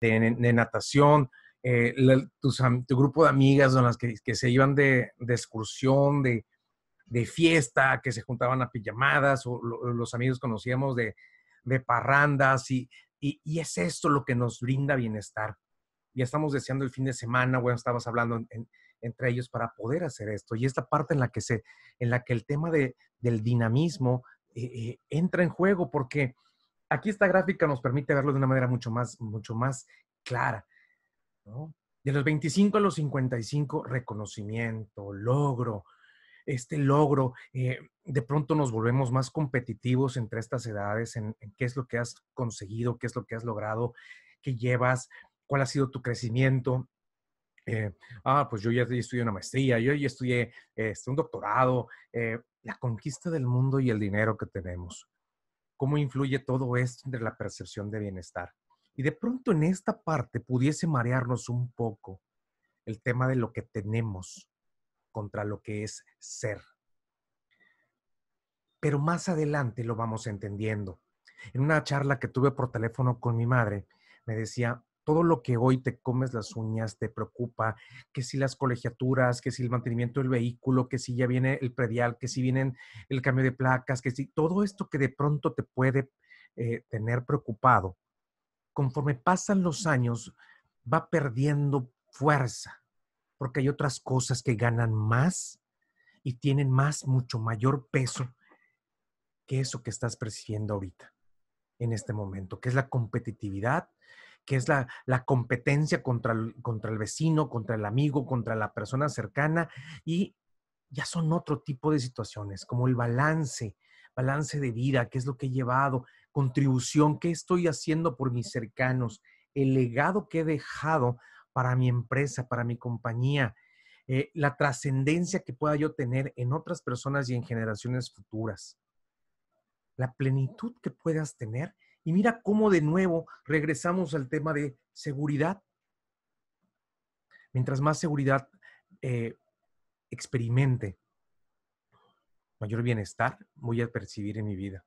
de, natación, eh, tu, grupo de amigas con las que, se iban de, excursión, de, fiesta, que se juntaban a pijamadas, o los amigos conocíamos de, parrandas, y, y, es esto lo que nos brinda bienestar. Ya estamos deseando el fin de semana, bueno, estabas hablando entre ellos para poder hacer esto. Y esta parte en la que, se, en la que el tema de, del dinamismo eh, eh, entra en juego, porque aquí esta gráfica nos permite verlo de una manera mucho más, mucho más clara. De los 25 a los 55, reconocimiento, logro, este logro, eh, de pronto nos volvemos más competitivos entre estas edades en, qué es lo que has conseguido, qué es lo que has logrado, qué llevas, cuál ha sido tu crecimiento. Eh, ah, pues yo ya estudié una maestría, yo ya estudié este, un doctorado, eh, la conquista del mundo y el dinero que tenemos. ¿Cómo influye todo esto entre la percepción de bienestar? Y de pronto en esta parte pudiese marearnos un poco el tema de lo que tenemos, contra lo que es ser. Pero más adelante lo vamos entendiendo. En una charla que tuve por teléfono con mi madre, me decía, todo lo que hoy te comes las uñas te preocupa, que si las colegiaturas, que si el mantenimiento del vehículo, que si ya viene el predial, que si viene el cambio de placas, que si todo esto que de pronto te puede eh, tener preocupado, conforme pasan los años, va perdiendo fuerza porque hay otras cosas que ganan más y tienen más, mucho mayor peso que eso que estás percibiendo ahorita, en este momento, que es la competitividad, que es la, competencia contra el, contra el vecino, contra el amigo, contra la persona cercana, y ya son otro tipo de situaciones, como el balance, balance de vida, qué es lo que he llevado, contribución, qué estoy haciendo por mis cercanos, el legado que he dejado para mi empresa, para mi compañía, eh, la trascendencia que pueda yo tener en otras personas y en generaciones futuras, la plenitud que puedas tener. Y mira cómo de nuevo regresamos al tema de seguridad. Mientras más seguridad eh, experimente, mayor bienestar voy a percibir en mi vida.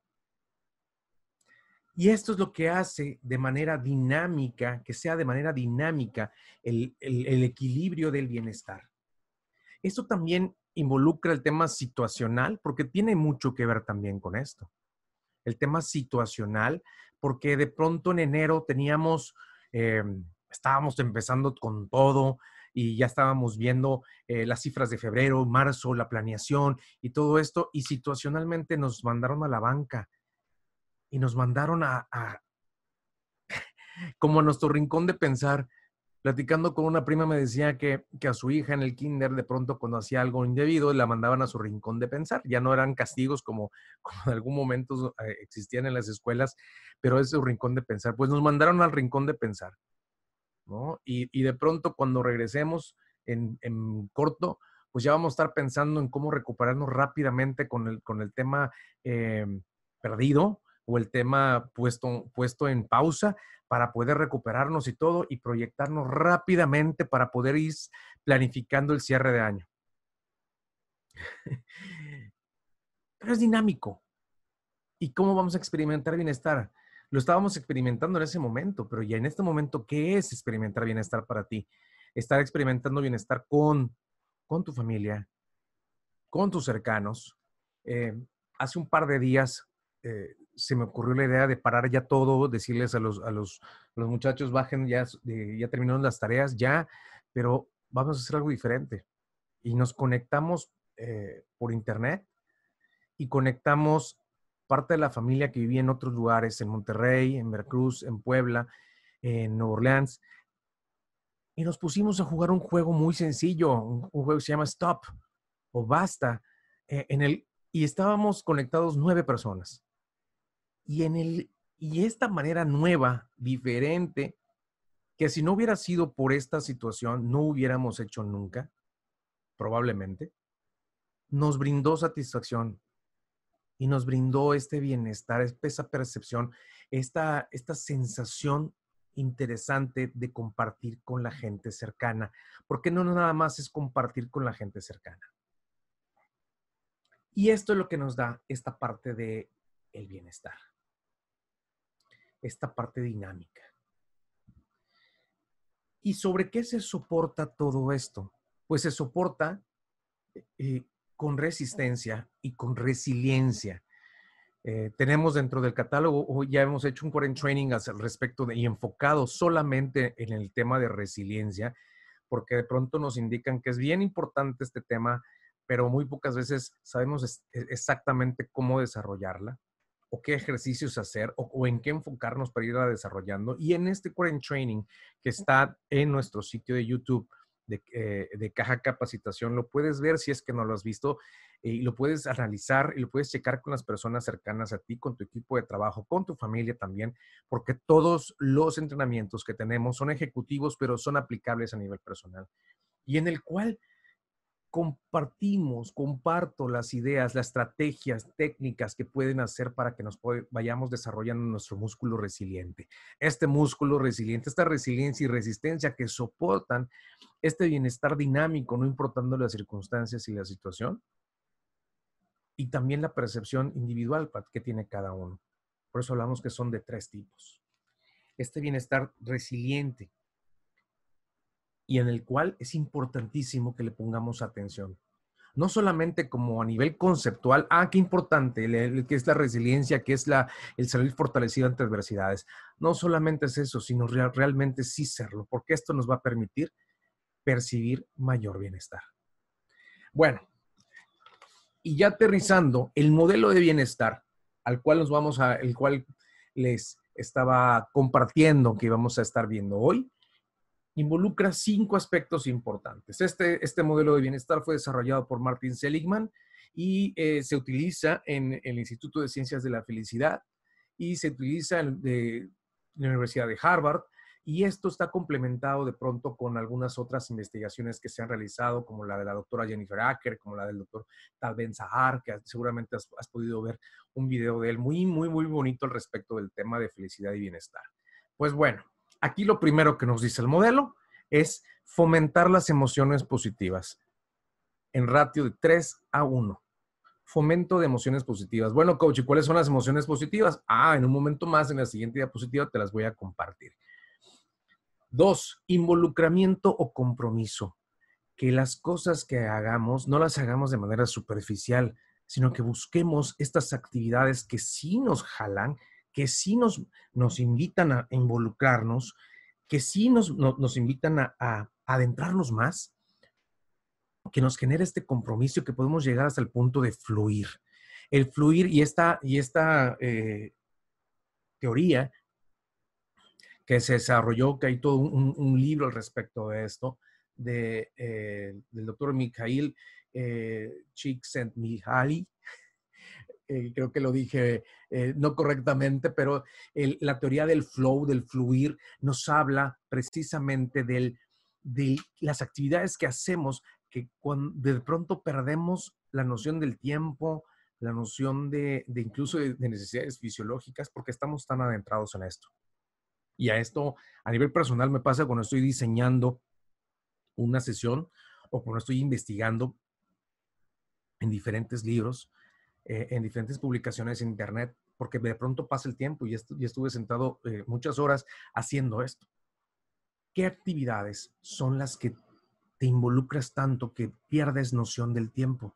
Y esto es lo que hace de manera dinámica, que sea de manera dinámica el, equilibrio del bienestar. Esto también involucra el tema situacional, porque tiene mucho que ver también con esto. El tema situacional, porque de pronto en enero teníamos, eh, estábamos empezando con todo y ya estábamos viendo eh, las cifras de febrero, marzo, la planeación y todo esto, y situacionalmente nos mandaron a la banca y nos mandaron a, como a nuestro rincón de pensar. Platicando con una prima me decía que, a su hija en el kinder de pronto cuando hacía algo indebido la mandaban a su rincón de pensar. Ya no eran castigos como, en algún momento eh, existían en las escuelas, pero es su rincón de pensar. Pues nos mandaron al rincón de pensar. ¿no? Y, de pronto cuando regresemos en, corto, pues ya vamos a estar pensando en cómo recuperarnos rápidamente con el, con el tema eh, perdido, o el tema puesto, puesto en pausa para poder recuperarnos y todo y proyectarnos rápidamente para poder ir planificando el cierre de año. Pero es dinámico. ¿Y cómo vamos a experimentar bienestar? Lo estábamos experimentando en ese momento, pero ya en este momento, ¿qué es experimentar bienestar para ti? Estar experimentando bienestar con, con tu familia, con tus cercanos. Eh, hace un par de días eh, se me ocurrió la idea de parar ya todo, decirles a los, a los, muchachos, bajen, ya, ya terminaron las tareas, ya, pero vamos a hacer algo diferente. Y nos conectamos eh, por internet y conectamos parte de la familia que vivía en otros lugares, en Monterrey, en Veracruz, en Puebla, en Nueva Orleans. Y nos pusimos a jugar un juego muy sencillo, un, juego que se llama Stop o Basta, eh, en el, y estábamos conectados nueve personas. Y, en el, y esta manera nueva, diferente, que si no hubiera sido por esta situación, no hubiéramos hecho nunca, probablemente, nos brindó satisfacción y nos brindó este bienestar, esa percepción, esta, esta sensación interesante de compartir con la gente cercana, porque no nada más es compartir con la gente cercana. Y esto es lo que nos da esta parte de el bienestar esta parte dinámica. ¿Y sobre qué se soporta todo esto? Pues se soporta eh, con resistencia y con resiliencia. Eh, tenemos dentro del catálogo, ya hemos hecho un core training al respecto de, y enfocado solamente en el tema de resiliencia, porque de pronto nos indican que es bien importante este tema, pero muy pocas veces sabemos exactamente cómo desarrollarla o qué ejercicios hacer o, en qué enfocarnos para irla desarrollando. Y en este core training que está en nuestro sitio de YouTube, eh, de, Caja Capacitación. Lo puedes ver si es que no lo has visto eh, y lo puedes analizar y lo puedes checar con las personas cercanas a ti, con tu equipo de trabajo, con tu familia también, porque todos los entrenamientos que tenemos son ejecutivos, pero son aplicables a nivel personal. Y en el cual compartimos, comparto las ideas, las estrategias, técnicas que pueden hacer para que nos vayamos desarrollando nuestro músculo resiliente. Este músculo resiliente, esta resiliencia y resistencia que soportan este bienestar dinámico, no importando las circunstancias y la situación. Y también la percepción individual que tiene cada uno. Por eso hablamos que son de tres tipos. Este bienestar resiliente, y en el cual es importantísimo que le pongamos atención. No solamente como a nivel conceptual, ah, qué importante, que es la resiliencia, que es la, el salir fortalecido ante adversidades. No solamente es eso, sino realmente sí serlo, porque esto nos va a permitir percibir mayor bienestar. Bueno, y ya aterrizando, el modelo de bienestar al cual nos vamos a, el cual les estaba compartiendo que vamos a estar viendo hoy, involucra cinco aspectos importantes. Este, este modelo de bienestar fue desarrollado por Martin Seligman y eh, se utiliza en, el Instituto de Ciencias de la Felicidad y se utiliza en la Universidad de Harvard. Y esto está complementado de pronto con algunas otras investigaciones que se han realizado, como la de la doctora Jennifer Acker, como la del doctor Tal Ben Sahar, que seguramente has, has podido ver un video de él muy, muy, muy bonito al respecto del tema de felicidad y bienestar. Pues bueno, Aquí lo primero que nos dice el modelo es fomentar las emociones positivas en ratio de 3 a 1. Fomento de emociones positivas. Bueno, coach, ¿y cuáles son las emociones positivas? Ah, en un momento más, en la siguiente diapositiva, te las voy a compartir. Dos, involucramiento o compromiso. Que las cosas que hagamos no las hagamos de manera superficial, sino que busquemos estas actividades que sí nos jalan, que sí nos, nos invitan a involucrarnos, que sí nos, nos invitan a, adentrarnos más, que nos genera este compromiso que podemos llegar hasta el punto de fluir. El fluir y esta, y esta eh, teoría que se desarrolló, que hay todo un, libro al respecto de esto, de, eh, del doctor Mikhail eh, Csikszentmihalyi, eh, creo que lo dije eh, no correctamente, pero la teoría del flow, del fluir, nos habla precisamente del, de las actividades que hacemos, que cuando de pronto perdemos la noción del tiempo, la noción de, de incluso de, necesidades fisiológicas, porque estamos tan adentrados en esto. Y a esto, a nivel personal, me pasa cuando estoy diseñando una sesión o cuando estoy investigando en diferentes libros eh, en diferentes publicaciones en Internet, porque de pronto pasa el tiempo y, estuve sentado eh, muchas horas haciendo esto. ¿Qué actividades son las que te involucras tanto que pierdes noción del tiempo?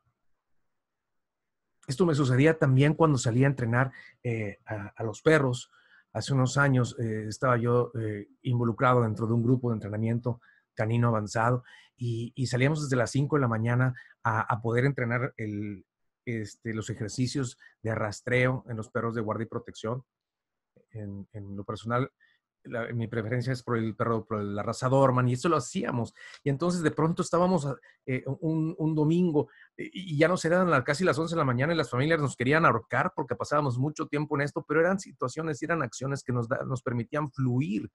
Esto me sucedía también cuando salía a entrenar eh, a, los perros. Hace unos años estaba yo involucrado dentro de un grupo de entrenamiento canino avanzado y, salíamos desde las 5 de la mañana a poder entrenar el, este, los ejercicios de arrastreo en los perros de guardia y protección. En, lo personal, mi preferencia es por el perro, por el arrasador, man, y eso lo hacíamos. Y entonces de pronto estábamos eh, un, domingo y ya nos eran casi las 11 de la mañana y las familias nos querían ahorcar porque pasábamos mucho tiempo en esto, pero eran situaciones, eran acciones que nos, nos permitían fluir.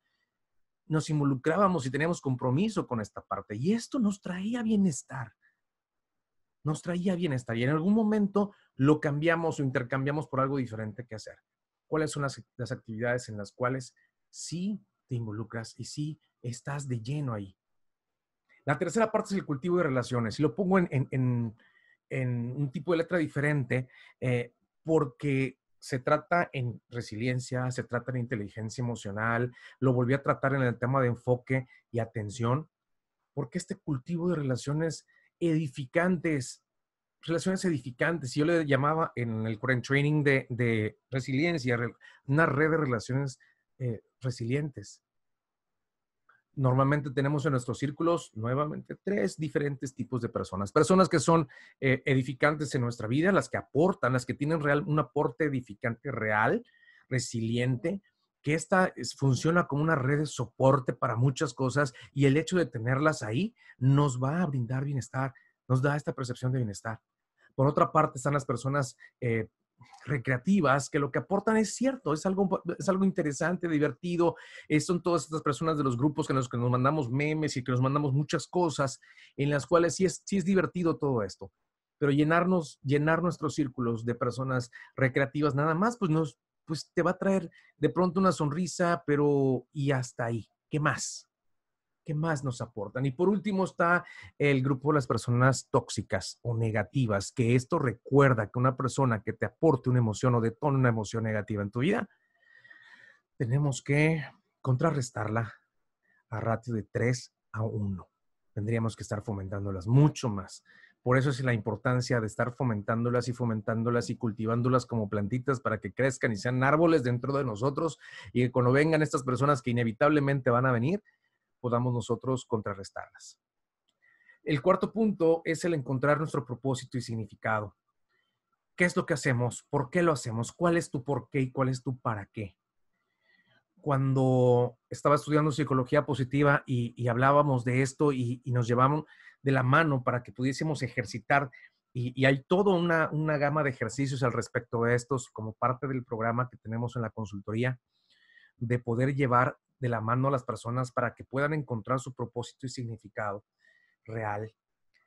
Nos involucrábamos y teníamos compromiso con esta parte y esto nos traía bienestar nos traía bienestar y en algún momento lo cambiamos o intercambiamos por algo diferente que hacer. ¿Cuáles son las, actividades en las cuales sí te involucras y sí estás de lleno ahí? La tercera parte es el cultivo de relaciones y lo pongo en, un tipo de letra diferente eh, porque se trata en resiliencia, se trata en inteligencia emocional, lo volví a tratar en el tema de enfoque y atención, porque este cultivo de relaciones edificantes, relaciones edificantes, yo le llamaba en el current training de, resiliencia, una red de relaciones eh, resilientes. Normalmente tenemos en nuestros círculos nuevamente tres diferentes tipos de personas. Personas que son eh, edificantes en nuestra vida, las que aportan, las que tienen real, un aporte edificante real, resiliente, que esta funciona como una red de soporte para muchas cosas y el hecho de tenerlas ahí nos va a brindar bienestar, nos da esta percepción de bienestar. Por otra parte están las personas eh, recreativas que lo que aportan es cierto, es algo, es algo interesante, divertido. Eh, son todas estas personas de los grupos que nos, que nos mandamos memes y que nos mandamos muchas cosas en las cuales sí es, sí es divertido todo esto. Pero llenarnos, llenar nuestros círculos de personas recreativas nada más, pues, nos, pues te va a traer de pronto una sonrisa, pero y hasta ahí. ¿Qué más? ¿Qué más nos aportan? Y por último está el grupo de las personas tóxicas o negativas, que esto recuerda que una persona que te aporte una emoción o detone una emoción negativa en tu vida, tenemos que contrarrestarla a ratio de 3 a 1. Tendríamos que estar fomentándolas mucho más. Por eso es la importancia de estar fomentándolas y fomentándolas y cultivándolas como plantitas para que crezcan y sean árboles dentro de nosotros y que cuando vengan estas personas que inevitablemente van a venir, podamos nosotros contrarrestarlas. El cuarto punto es el encontrar nuestro propósito y significado. ¿Qué es lo que hacemos? ¿Por qué lo hacemos? ¿Cuál es tu por qué y cuál es tu para qué? Cuando estaba estudiando psicología positiva y, hablábamos de esto y, nos llevaban de la mano para que pudiésemos ejercitar, y, hay toda una, una gama de ejercicios al respecto de estos como parte del programa que tenemos en la consultoría, de poder llevar de la mano a las personas para que puedan encontrar su propósito y significado real.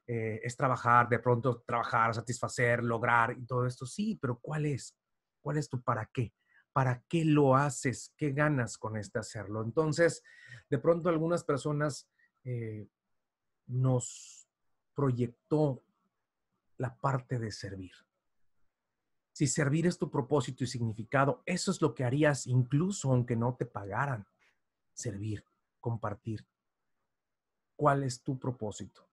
Eh, es trabajar, de pronto trabajar, satisfacer, lograr y todo esto. Sí, pero ¿cuál es? ¿Cuál es tu para qué? ¿Para qué lo haces? ¿Qué ganas con este hacerlo? Entonces, de pronto algunas personas eh, nos proyectó la parte de servir. Si servir es tu propósito y significado, eso es lo que harías incluso aunque no te pagaran servir, compartir. ¿Cuál es tu propósito?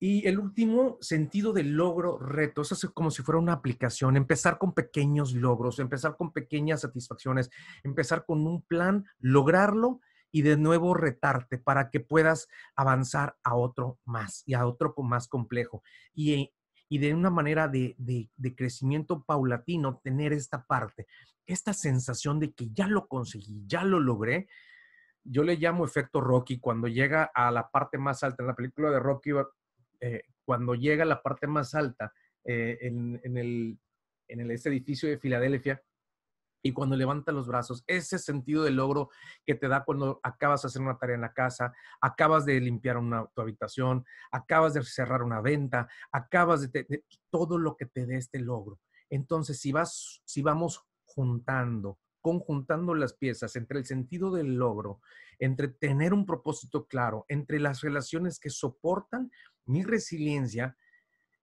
Y el último, sentido de logro, reto. Eso es como si fuera una aplicación. Empezar con pequeños logros, empezar con pequeñas satisfacciones, empezar con un plan, lograrlo y de nuevo retarte para que puedas avanzar a otro más y a otro más complejo. Y, y de una manera de, de, de crecimiento paulatino, tener esta parte esta sensación de que ya lo conseguí, ya lo logré, yo le llamo efecto Rocky, cuando llega a la parte más alta, en la película de Rocky, eh, cuando llega a la parte más alta eh, en, el, en ese edificio de Filadelfia, y cuando levanta los brazos, ese sentido de logro que te da cuando acabas de hacer una tarea en la casa, acabas de limpiar una, tu habitación, acabas de cerrar una venta, acabas de, de, todo lo que te dé este logro. Entonces, si vas, si vamos juntando, conjuntando las piezas entre el sentido del logro, entre tener un propósito claro, entre las relaciones que soportan mi resiliencia,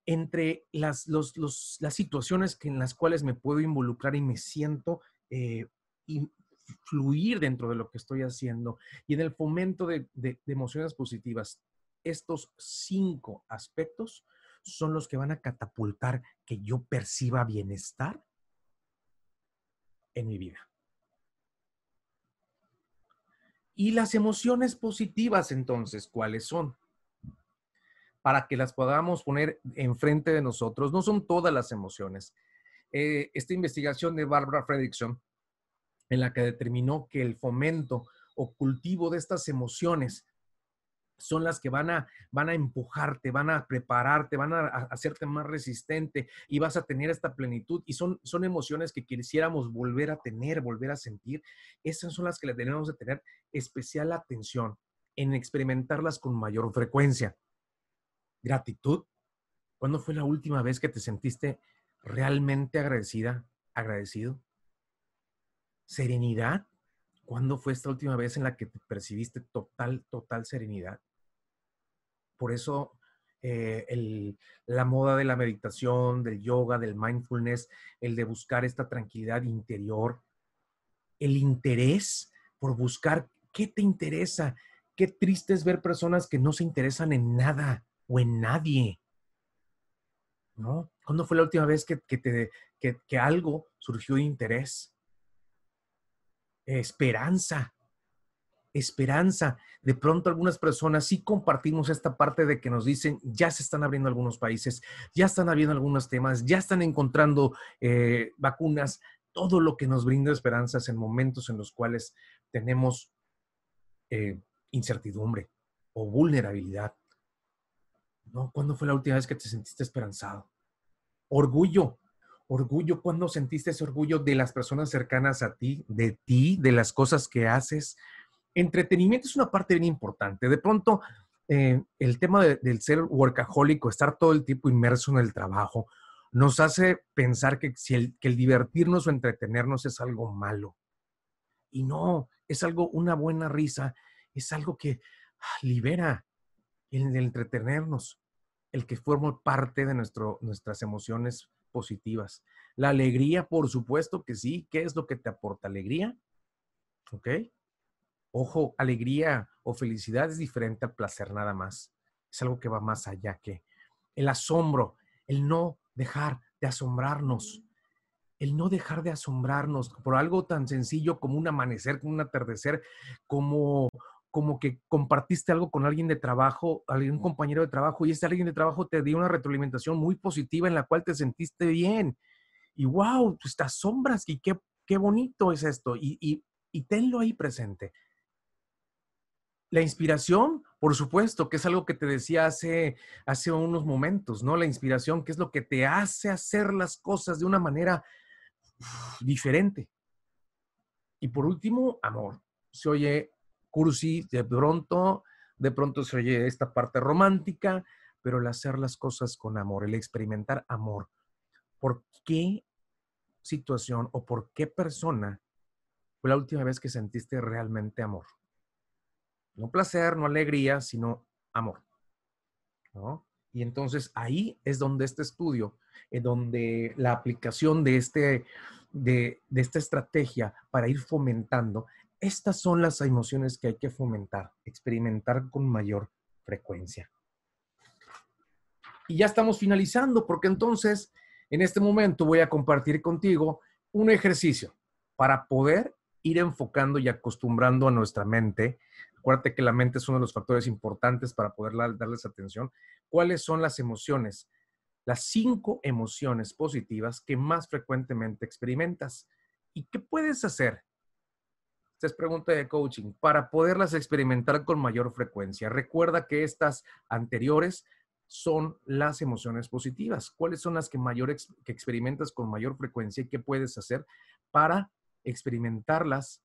entre las, las situaciones que, en las cuales me puedo involucrar y me siento eh, fluir dentro de lo que estoy haciendo y en el fomento de emociones positivas. Estos cinco aspectos son los que van a catapultar que yo perciba bienestar en mi vida. Y las emociones positivas, entonces, ¿cuáles son? Para que las podamos poner enfrente de nosotros, no son todas las emociones. Eh, esta investigación de Barbara Fredrickson, en la que determinó que el fomento o cultivo de estas emociones son las que van a, van a empujarte, van a prepararte, van a, hacerte más resistente y vas a tener esta plenitud. Y son, son emociones que quisiéramos volver a tener, volver a sentir. Esas son las que le tenemos de tener especial atención en experimentarlas con mayor frecuencia. Gratitud. ¿Cuándo fue la última vez que te sentiste realmente agradecida, agradecido? Serenidad. ¿Cuándo fue esta última vez en la que te percibiste total, total serenidad? Por eso eh, la moda de la meditación, del yoga, del mindfulness, el de buscar esta tranquilidad interior, el interés por buscar qué te interesa. Qué triste es ver personas que no se interesan en nada o en nadie. ¿No? ¿Cuándo fue la última vez que, que algo surgió de interés? Esperanza esperanza. De pronto algunas personas sí compartimos esta parte de que nos dicen, ya se están abriendo algunos países, ya están abriendo algunos temas, ya están encontrando eh, vacunas, todo lo que nos brinda esperanzas en momentos en los cuales tenemos eh, incertidumbre o vulnerabilidad. ¿No? ¿Cuándo fue la última vez que te sentiste esperanzado? Orgullo. Orgullo, ¿cuándo sentiste ese orgullo de las personas cercanas a ti, de ti, de las cosas que haces, entretenimiento es una parte bien importante. De pronto, eh, el tema del ser workaholic estar todo el tiempo inmerso en el trabajo, nos hace pensar que, si el, que el divertirnos o entretenernos es algo malo. Y no, es algo, una buena risa, es algo que ah, libera el, entretenernos, el que forma parte de nuestro, nuestras emociones positivas. La alegría, por supuesto que sí. ¿Qué es lo que te aporta alegría? ¿Ok? Ojo, alegría o felicidad es diferente al placer nada más. Es algo que va más allá que el asombro, el no dejar de asombrarnos, el no dejar de asombrarnos por algo tan sencillo como un amanecer, como un atardecer, como como que compartiste algo con alguien de trabajo, algún compañero de trabajo, y ese alguien de trabajo te dio una retroalimentación muy positiva en la cual te sentiste bien. Y wow, pues te asombras y qué, qué bonito es esto. Y, y, y tenlo ahí presente. La inspiración, por supuesto, que es algo que te decía hace, hace unos momentos, ¿no? La inspiración, que es lo que te hace hacer las cosas de una manera diferente. Y por último, amor. Se oye cursi, de pronto, de pronto se oye esta parte romántica, pero el hacer las cosas con amor, el experimentar amor. ¿Por qué situación o por qué persona fue la última vez que sentiste realmente amor? No placer, no alegría, sino amor. Y entonces ahí es donde este estudio, en donde la aplicación de, este, de, de esta estrategia para ir fomentando, estas son las emociones que hay que fomentar, experimentar con mayor frecuencia. Y ya estamos finalizando, porque entonces en este momento voy a compartir contigo un ejercicio para poder ir enfocando y acostumbrando a nuestra mente Acuérdate que la mente es uno de los factores importantes para poder darles atención. ¿Cuáles son las emociones? Las cinco emociones positivas que más frecuentemente experimentas. ¿Y qué puedes hacer? Esta es pregunta de coaching. Para poderlas experimentar con mayor frecuencia. Recuerda que estas anteriores son las emociones positivas. ¿Cuáles son las que, mayor que experimentas con mayor frecuencia y qué puedes hacer para experimentarlas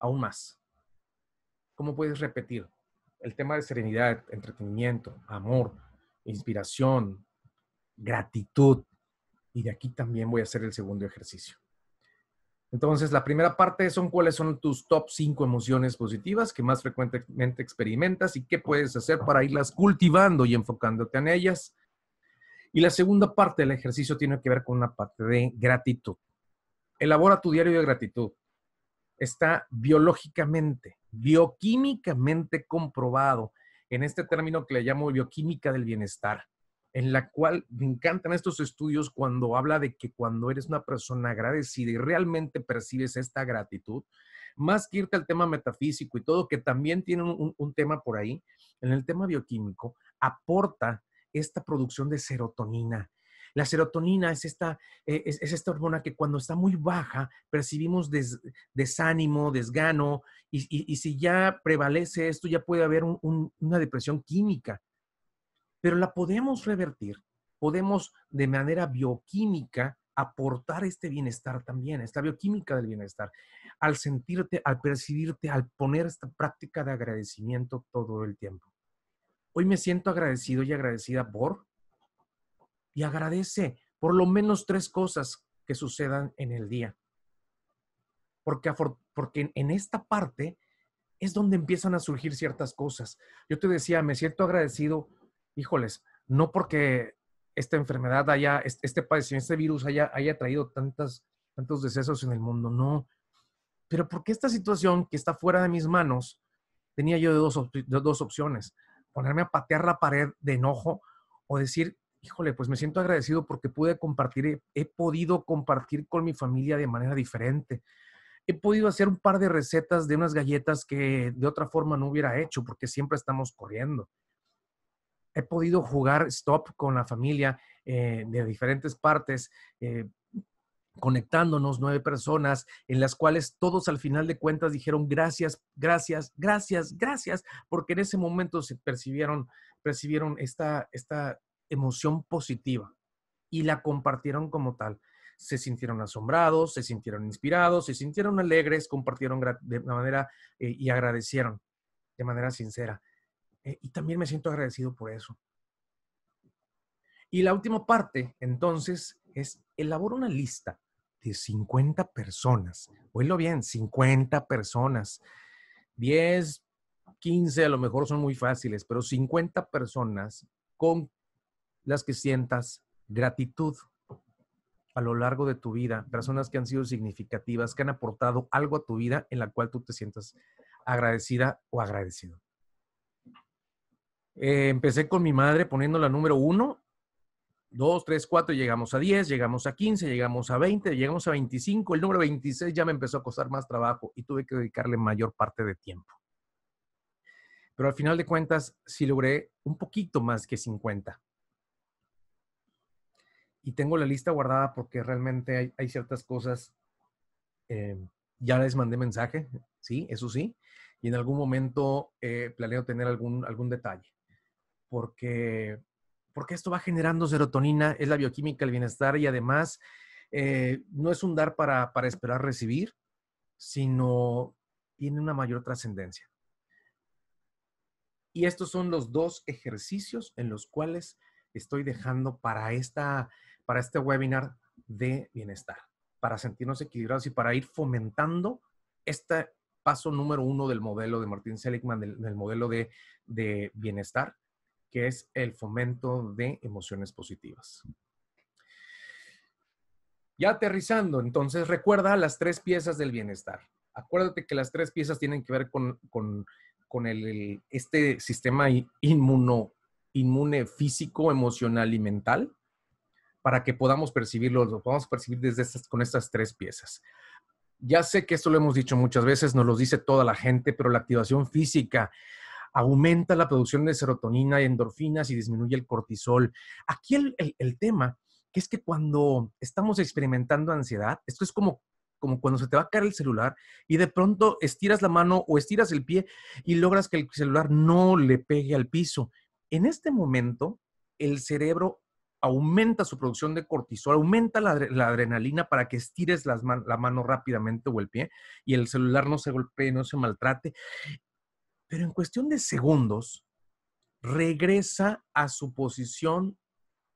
aún más. ¿Cómo puedes repetir? El tema de serenidad, entretenimiento, amor, inspiración, gratitud. Y de aquí también voy a hacer el segundo ejercicio. Entonces, la primera parte son cuáles son tus top 5 emociones positivas que más frecuentemente experimentas y qué puedes hacer para irlas cultivando y enfocándote en ellas. Y la segunda parte del ejercicio tiene que ver con una parte de gratitud. Elabora tu diario de gratitud está biológicamente, bioquímicamente comprobado en este término que le llamo bioquímica del bienestar, en la cual me encantan estos estudios cuando habla de que cuando eres una persona agradecida y realmente percibes esta gratitud, más que irte al tema metafísico y todo, que también tiene un, tema por ahí, en el tema bioquímico, aporta esta producción de serotonina, la serotonina es esta, eh, es, esta hormona que cuando está muy baja percibimos desánimo, desgano, y, si ya prevalece esto, ya puede haber una depresión química. Pero la podemos revertir, podemos de manera bioquímica aportar este bienestar también, esta bioquímica del bienestar, al sentirte, al percibirte, al poner esta práctica de agradecimiento todo el tiempo. Hoy me siento agradecido y agradecida por y agradece por lo menos tres cosas que sucedan en el día. Porque, porque en esta parte es donde empiezan a surgir ciertas cosas. Yo te decía, me siento agradecido, híjoles, no porque esta enfermedad haya, este padecimiento, este virus haya, haya traído tantas, tantos decesos en el mundo, no. Pero porque esta situación que está fuera de mis manos, tenía yo dos, dos opciones. Ponerme a patear la pared de enojo o decir, híjole, pues me siento agradecido porque pude compartir, he, podido compartir con mi familia de manera diferente. He podido hacer un par de recetas de unas galletas que de otra forma no hubiera hecho porque siempre estamos corriendo. He podido jugar stop con la familia eh, de diferentes partes, eh, conectándonos nueve personas en las cuales todos al final de cuentas dijeron gracias, gracias, gracias, gracias, porque en ese momento se percibieron, percibieron esta, esta emoción positiva y la compartieron como tal. Se sintieron asombrados, se sintieron inspirados, se sintieron alegres, compartieron de manera eh, y agradecieron de manera sincera. Eh, y también me siento agradecido por eso. Y la última parte, entonces, es elabora una lista de 50 personas. Oílo bien, 50 personas. 10, 15 a lo mejor son muy fáciles, pero 50 personas con las que sientas gratitud a lo largo de tu vida, personas que han sido significativas, que han aportado algo a tu vida en la cual tú te sientas agradecida o agradecido. Eh, empecé con mi madre poniendo la número uno, dos, tres, cuatro, llegamos a diez, llegamos a quince, llegamos a veinte, llegamos a veinticinco. El número veintiséis ya me empezó a costar más trabajo y tuve que dedicarle mayor parte de tiempo. Pero al final de cuentas, sí logré un poquito más que cincuenta y tengo la lista guardada porque realmente hay, ciertas cosas. Eh, ya les mandé mensaje, sí, eso sí, y en algún momento eh, planeo tener algún, algún detalle, porque, porque esto va generando serotonina, es la bioquímica del bienestar y además eh, no es un dar para, para esperar recibir, sino tiene una mayor trascendencia. Y estos son los dos ejercicios en los cuales estoy dejando para esta para este webinar de bienestar, para sentirnos equilibrados y para ir fomentando este paso número uno del modelo de Martín Seligman, del, modelo de, de bienestar, que es el fomento de emociones positivas. Ya aterrizando, entonces recuerda las tres piezas del bienestar. Acuérdate que las tres piezas tienen que ver con, con, con el, este sistema inmuno, inmune físico, emocional y mental para que podamos percibirlo, lo podamos percibir desde estas, con estas tres piezas. Ya sé que esto lo hemos dicho muchas veces, nos lo dice toda la gente, pero la activación física aumenta la producción de serotonina y endorfinas y disminuye el cortisol. Aquí el, el, tema es que cuando estamos experimentando ansiedad, esto es como como cuando se te va a caer el celular y de pronto estiras la mano o estiras el pie y logras que el celular no le pegue al piso. En este momento, el cerebro aumenta su producción de cortisol, aumenta la, adrenalina para que estires la mano rápidamente o el pie y el celular no se golpee, no se maltrate. Pero en cuestión de segundos, regresa a su posición,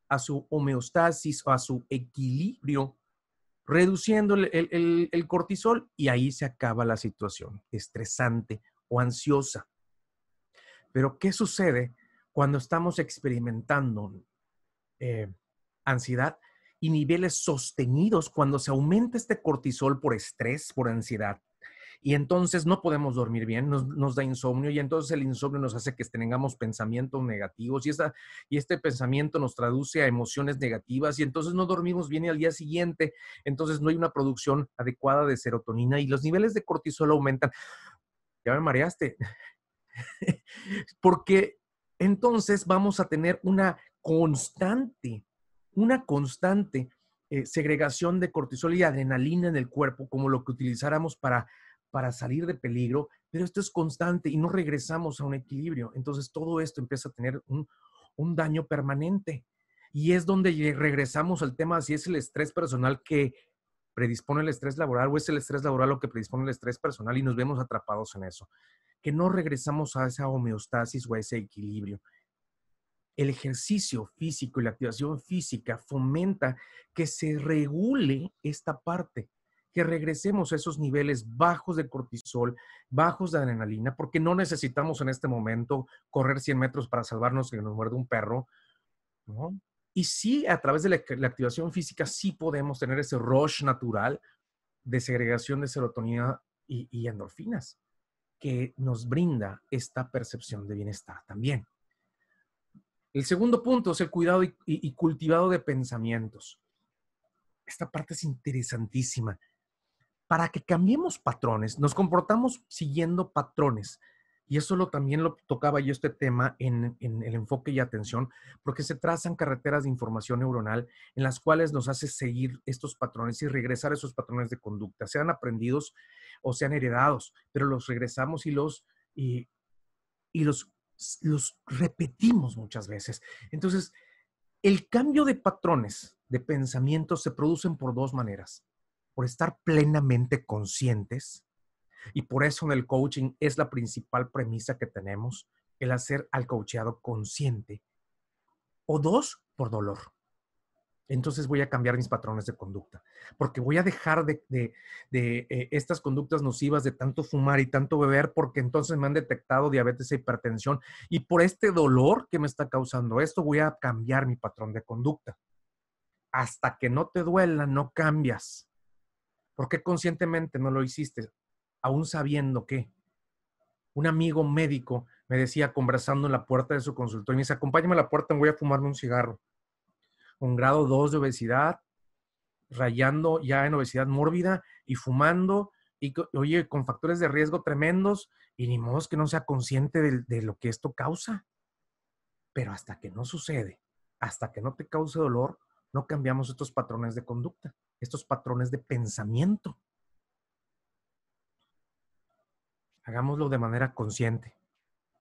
a su homeostasis a su equilibrio, reduciendo el cortisol y ahí se acaba la situación estresante o ansiosa. Pero ¿qué sucede cuando estamos experimentando eh, ansiedad y niveles sostenidos cuando se aumenta este cortisol por estrés, por ansiedad. Y entonces no podemos dormir bien, nos, da insomnio y entonces el insomnio nos hace que tengamos pensamientos negativos y, esta, y este pensamiento nos traduce a emociones negativas y entonces no dormimos bien y al día siguiente entonces no hay una producción adecuada de serotonina y los niveles de cortisol aumentan. Ya me mareaste. Porque entonces vamos a tener una constante, una constante eh, segregación de cortisol y adrenalina en el cuerpo, como lo que utilizáramos para, para salir de peligro, pero esto es constante y no regresamos a un equilibrio. Entonces todo esto empieza a tener un, un daño permanente. Y es donde regresamos al tema si es el estrés personal que predispone el estrés laboral o es el estrés laboral lo que predispone el estrés personal y nos vemos atrapados en eso. Que no regresamos a esa homeostasis o a ese equilibrio el ejercicio físico y la activación física fomenta que se regule esta parte, que regresemos a esos niveles bajos de cortisol, bajos de adrenalina, porque no necesitamos en este momento correr 100 metros para salvarnos que nos muerde un perro, ¿no? Y sí, a través de la, activación física, sí podemos tener ese rush natural de segregación de serotonina y, endorfinas que nos brinda esta percepción de bienestar también. El segundo punto es el cuidado y cultivado de pensamientos. Esta parte es interesantísima para que cambiemos patrones, nos comportamos siguiendo patrones. Y eso lo, también lo tocaba yo este tema en, el enfoque y atención, porque se trazan carreteras de información neuronal en las cuales nos hace seguir estos patrones y regresar a esos patrones de conducta, sean aprendidos o sean heredados, pero los regresamos y los, y, y los, los repetimos muchas veces. Entonces, el cambio de patrones de pensamiento se producen por dos maneras por estar plenamente conscientes. Y por eso en el coaching es la principal premisa que tenemos, el hacer al coacheado consciente. O dos, por dolor. Entonces voy a cambiar mis patrones de conducta, porque voy a dejar de, eh, estas conductas nocivas de tanto fumar y tanto beber, porque entonces me han detectado diabetes e hipertensión. Y por este dolor que me está causando esto, voy a cambiar mi patrón de conducta. Hasta que no te duela, no cambias. ¿Por qué conscientemente no lo hiciste? Aún sabiendo que un amigo médico me decía, conversando en la puerta de su consultorio, me dice, acompáñame a la puerta, voy a fumarme un cigarro. Un grado 2 de obesidad, rayando ya en obesidad mórbida y fumando, y oye, con factores de riesgo tremendos, y ni modo que no sea consciente de lo que esto causa. Pero hasta que no sucede, hasta que no te cause dolor, no cambiamos estos patrones de conducta estos patrones de pensamiento. Hagámoslo de manera consciente.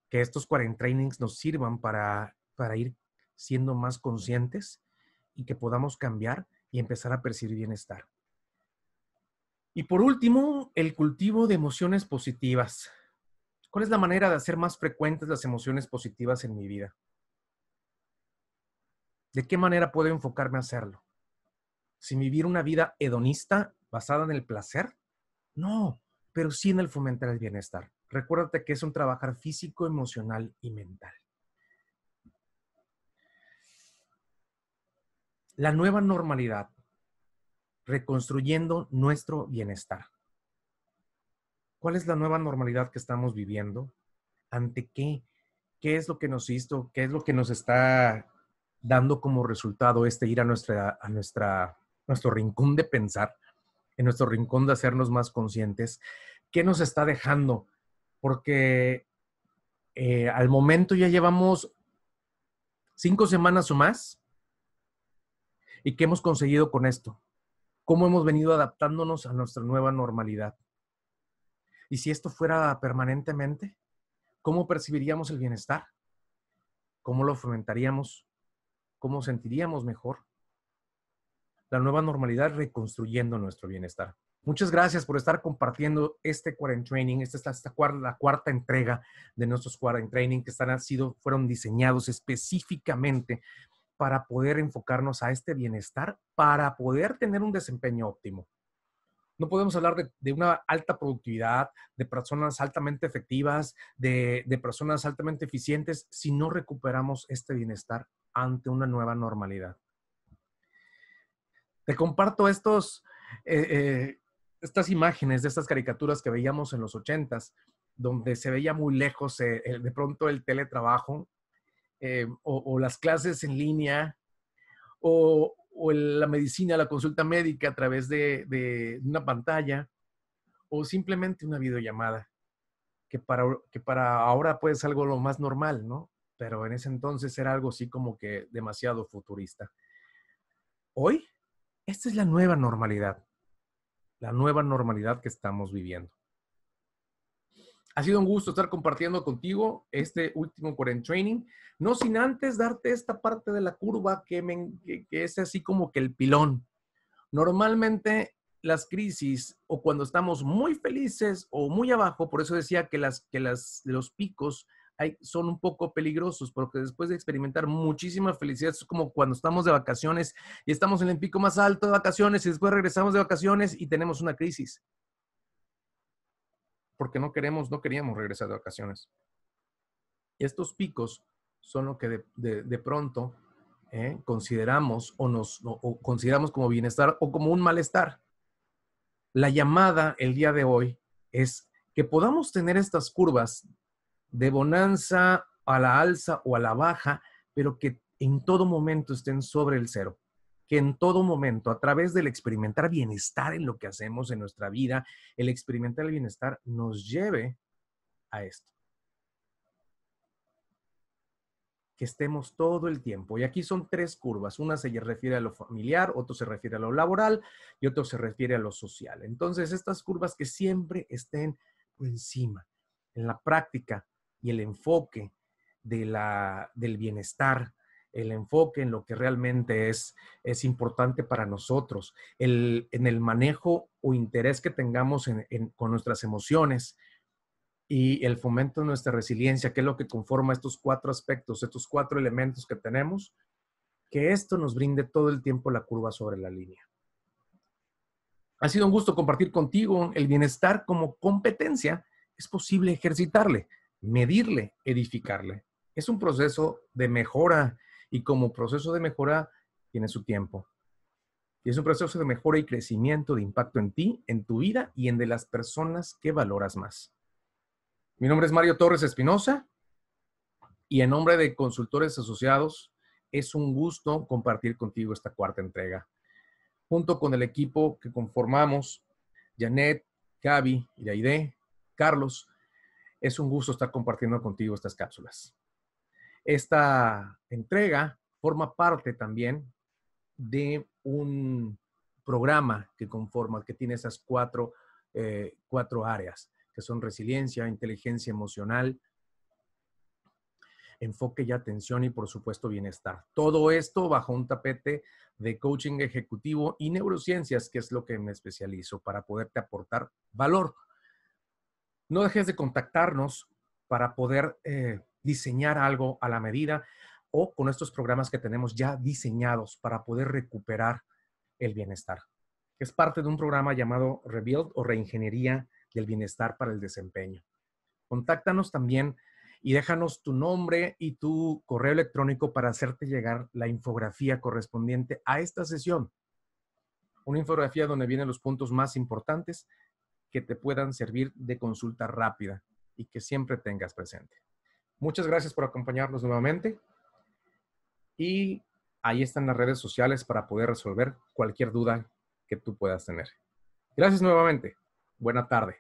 Que estos 40 trainings nos sirvan para, para ir siendo más conscientes y que podamos cambiar y empezar a percibir bienestar. Y por último, el cultivo de emociones positivas. ¿Cuál es la manera de hacer más frecuentes las emociones positivas en mi vida? ¿De qué manera puedo enfocarme a hacerlo? sin vivir una vida hedonista basada en el placer? No, pero sí en el fomentar el bienestar. Recuérdate que es un trabajar físico, emocional y mental. La nueva normalidad, reconstruyendo nuestro bienestar. ¿Cuál es la nueva normalidad que estamos viviendo? ¿Ante qué? ¿Qué es lo que nos hizo? ¿Qué es lo que nos está dando como resultado este ir a nuestra, a nuestra nuestro rincón de pensar, en nuestro rincón de hacernos más conscientes, ¿qué nos está dejando? Porque eh, al momento ya llevamos cinco semanas o más. ¿Y qué hemos conseguido con esto? ¿Cómo hemos venido adaptándonos a nuestra nueva normalidad? ¿Y si esto fuera permanentemente? ¿Cómo percibiríamos el bienestar? ¿Cómo lo fomentaríamos? ¿Cómo sentiríamos mejor? la nueva normalidad reconstruyendo nuestro bienestar. Muchas gracias por estar compartiendo este Quarant Training. Esta es la cuarta entrega de nuestros Quarant Training que están, sido, fueron diseñados específicamente para poder enfocarnos a este bienestar, para poder tener un desempeño óptimo. No podemos hablar de, una alta productividad, de personas altamente efectivas, de personas altamente eficientes, si no recuperamos este bienestar ante una nueva normalidad. Te comparto estos, eh, eh, estas imágenes de estas caricaturas que veíamos en los ochentas, donde se veía muy lejos eh, de pronto el teletrabajo o, las clases en línea o, la medicina, la consulta médica a través de, una pantalla o simplemente una videollamada, que para, que para ahora puede ser algo lo más normal, ¿no? Pero en ese entonces era algo así como que demasiado futurista. Hoy esta es la nueva normalidad, la nueva normalidad que estamos viviendo. Ha sido un gusto estar compartiendo contigo este último Core Training, no sin antes darte esta parte de la curva que, que es así como que el pilón. Normalmente las crisis o cuando estamos muy felices o muy abajo, por eso decía que, las, que los picos son un poco peligrosos porque después de experimentar muchísima felicidad, es como cuando estamos de vacaciones y estamos en el pico más alto de vacaciones y después regresamos de vacaciones y tenemos una crisis. Porque no queremos, no queríamos regresar de vacaciones. Y estos picos son lo que de, pronto eh, consideramos o nos o consideramos como bienestar o como un malestar. La llamada el día de hoy es que podamos tener estas curvas de bonanza a la alza o a la baja, pero que en todo momento estén sobre el cero. Que en todo momento, a través del experimentar bienestar en lo que hacemos en nuestra vida, el experimentar el bienestar nos lleve a esto. Que estemos todo el tiempo. Y aquí son tres curvas. Una se refiere a lo familiar, otro se refiere a lo laboral y otro se refiere a lo social. Entonces, estas curvas que siempre estén por encima. En la práctica, y el enfoque de la, del bienestar, el enfoque en lo que realmente es, es importante para nosotros, el, en el manejo o interés que tengamos con nuestras emociones y el fomento de nuestra resiliencia, que es lo que conforma estos cuatro aspectos, estos cuatro elementos que tenemos, que esto nos brinde todo el tiempo la curva sobre la línea. Ha sido un gusto compartir contigo el bienestar como competencia. Es posible ejercitarle medirle, edificarle. Es un proceso de mejora y como proceso de mejora tiene su tiempo. Y es un proceso de mejora y crecimiento de impacto en ti, en tu vida y en de las personas que valoras más. Mi nombre es Mario Torres Espinosa y en nombre de Consultores Asociados es un gusto compartir contigo esta cuarta entrega. Junto con el equipo que conformamos, Janet, Gaby, Iraide, Carlos, es un gusto estar compartiendo contigo estas cápsulas. Esta entrega forma parte también de un programa que conforma, que tiene esas cuatro, eh, cuatro áreas, que son resiliencia, inteligencia emocional, enfoque y atención y por supuesto bienestar. Todo esto bajo un tapete de coaching ejecutivo y neurociencias, que es lo que me especializo para poderte aportar valor no dejes de contactarnos para poder eh, diseñar algo a la medida o con estos programas que tenemos ya diseñados para poder recuperar el bienestar. Es parte de un programa llamado Rebuild o Reingeniería del Bienestar para el Desempeño. Contáctanos también y déjanos tu nombre y tu correo electrónico para hacerte llegar la infografía correspondiente a esta sesión. Una infografía donde vienen los puntos más importantes que te puedan servir de consulta rápida y que siempre tengas presente. Muchas gracias por acompañarnos nuevamente y ahí están las redes sociales para poder resolver cualquier duda que tú puedas tener. Gracias nuevamente. Buena tarde.